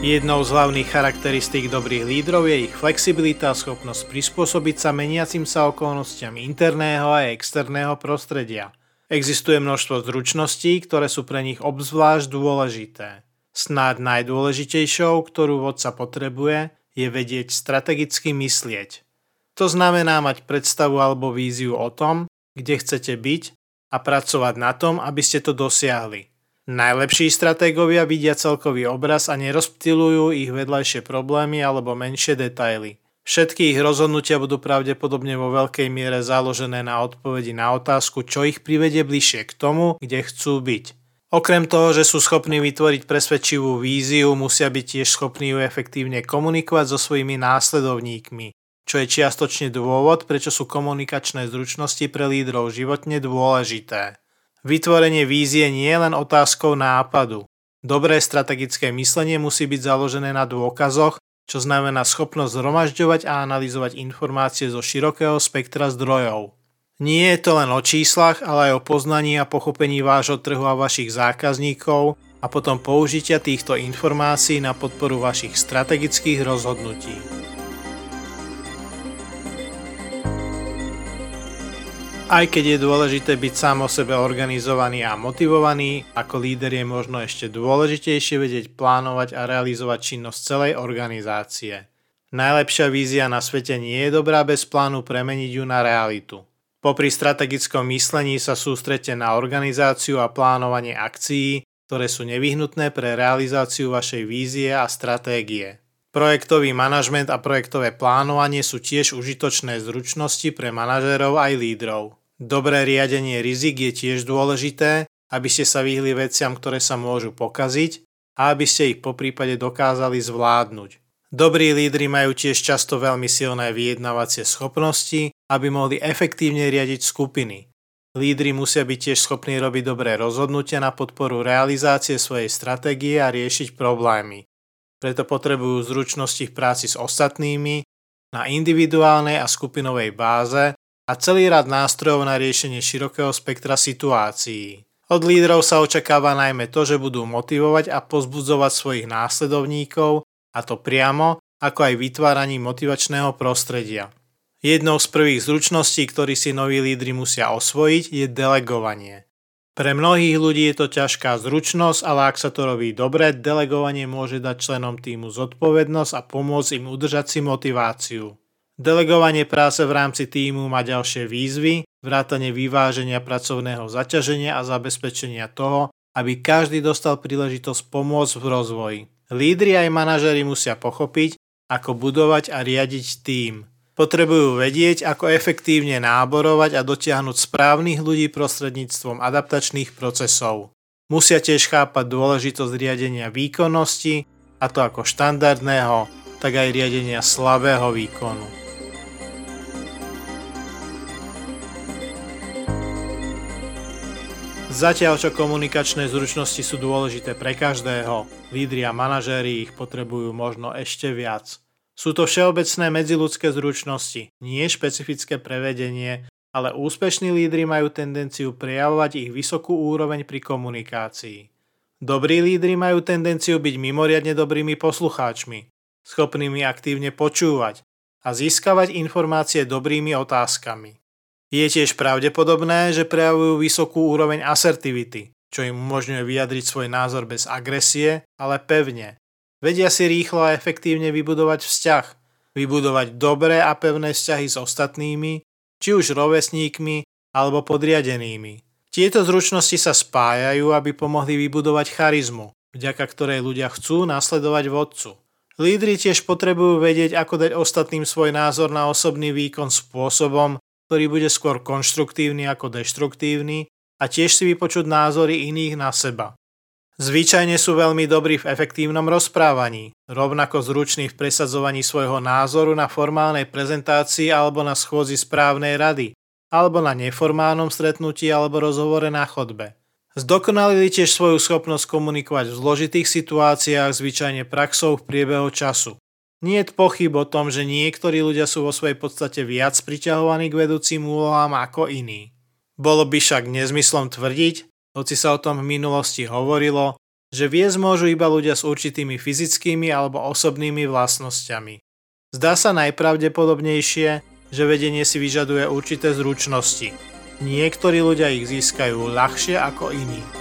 Jednou z hlavných charakteristík dobrých lídrov je ich flexibilita a schopnosť prispôsobiť sa meniacim sa okolnostiam interného a externého prostredia. Existuje množstvo zručností, ktoré sú pre nich obzvlášť dôležité. Snáď najdôležitejšou, ktorú vodca potrebuje, je vedieť strategicky myslieť. To znamená mať predstavu alebo víziu o tom, kde chcete byť a pracovať na tom, aby ste to dosiahli. Najlepší stratégovia vidia celkový obraz a nerozptilujú ich vedľajšie problémy alebo menšie detaily. Všetky ich rozhodnutia budú pravdepodobne vo veľkej miere založené na odpovedi na otázku, čo ich privedie bližšie k tomu, kde chcú byť. Okrem toho, že sú schopní vytvoriť presvedčivú víziu, musia byť tiež schopní ju efektívne komunikovať so svojimi následovníkmi, čo je čiastočne dôvod, prečo sú komunikačné zručnosti pre lídrov životne dôležité. Vytvorenie vízie nie je len otázkou nápadu. Dobré strategické myslenie musí byť založené na dôkazoch, čo znamená schopnosť zhromažďovať a analyzovať informácie zo širokého spektra zdrojov. Nie je to len o číslach, ale aj o poznaní a pochopení vášho trhu a vašich zákazníkov a potom použitia týchto informácií na podporu vašich strategických rozhodnutí. Aj keď je dôležité byť sám o sebe organizovaný a motivovaný, ako líder je možno ešte dôležitejšie vedieť plánovať a realizovať činnosť celej organizácie. Najlepšia vízia na svete nie je dobrá bez plánu premeniť ju na realitu. Popri strategickom myslení sa sústrete na organizáciu a plánovanie akcií, ktoré sú nevyhnutné pre realizáciu vašej vízie a stratégie. Projektový manažment a projektové plánovanie sú tiež užitočné zručnosti pre manažérov aj lídrov. Dobré riadenie rizik je tiež dôležité, aby ste sa vyhli veciam, ktoré sa môžu pokaziť a aby ste ich po prípade dokázali zvládnuť. Dobrí lídry majú tiež často veľmi silné vyjednávacie schopnosti, aby mohli efektívne riadiť skupiny. Lídry musia byť tiež schopní robiť dobré rozhodnutia na podporu realizácie svojej stratégie a riešiť problémy. Preto potrebujú zručnosti v práci s ostatnými na individuálnej a skupinovej báze a celý rad nástrojov na riešenie širokého spektra situácií. Od lídrov sa očakáva najmä to, že budú motivovať a pozbudzovať svojich následovníkov, a to priamo, ako aj vytváraním motivačného prostredia. Jednou z prvých zručností, ktorý si noví lídry musia osvojiť, je delegovanie. Pre mnohých ľudí je to ťažká zručnosť, ale ak sa to robí dobre, delegovanie môže dať členom týmu zodpovednosť a pomôcť im udržať si motiváciu. Delegovanie práce v rámci týmu má ďalšie výzvy, vrátanie vyváženia pracovného zaťaženia a zabezpečenia toho, aby každý dostal príležitosť pomôcť v rozvoji. Lídri aj manažery musia pochopiť, ako budovať a riadiť tým. Potrebujú vedieť, ako efektívne náborovať a dotiahnuť správnych ľudí prostredníctvom adaptačných procesov. Musia tiež chápať dôležitosť riadenia výkonnosti, a to ako štandardného, tak aj riadenia slabého výkonu. Zatiaľ, čo komunikačné zručnosti sú dôležité pre každého, lídri a manažéri ich potrebujú možno ešte viac. Sú to všeobecné medziludské zručnosti, nie špecifické prevedenie, ale úspešní lídry majú tendenciu prejavovať ich vysokú úroveň pri komunikácii. Dobrí lídry majú tendenciu byť mimoriadne dobrými poslucháčmi, schopnými aktívne počúvať a získavať informácie dobrými otázkami. Je tiež pravdepodobné, že prejavujú vysokú úroveň asertivity, čo im umožňuje vyjadriť svoj názor bez agresie, ale pevne. Vedia si rýchlo a efektívne vybudovať vzťah, vybudovať dobré a pevné vzťahy s ostatnými, či už rovesníkmi alebo podriadenými. Tieto zručnosti sa spájajú, aby pomohli vybudovať charizmu, vďaka ktorej ľudia chcú nasledovať vodcu. Lídry tiež potrebujú vedieť, ako dať ostatným svoj názor na osobný výkon spôsobom, ktorý bude skôr konštruktívny ako deštruktívny a tiež si vypočuť názory iných na seba. Zvyčajne sú veľmi dobrí v efektívnom rozprávaní, rovnako zruční v presadzovaní svojho názoru na formálnej prezentácii alebo na schôdzi správnej rady, alebo na neformálnom stretnutí alebo rozhovore na chodbe. Zdokonalili tiež svoju schopnosť komunikovať v zložitých situáciách zvyčajne praxou v priebehu času. Nie je pochyb o tom, že niektorí ľudia sú vo svojej podstate viac priťahovaní k vedúcim úlohám ako iní. Bolo by však nezmyslom tvrdiť, hoci sa o tom v minulosti hovorilo, že viesť môžu iba ľudia s určitými fyzickými alebo osobnými vlastnosťami. Zdá sa najpravdepodobnejšie, že vedenie si vyžaduje určité zručnosti. Niektorí ľudia ich získajú ľahšie ako iní.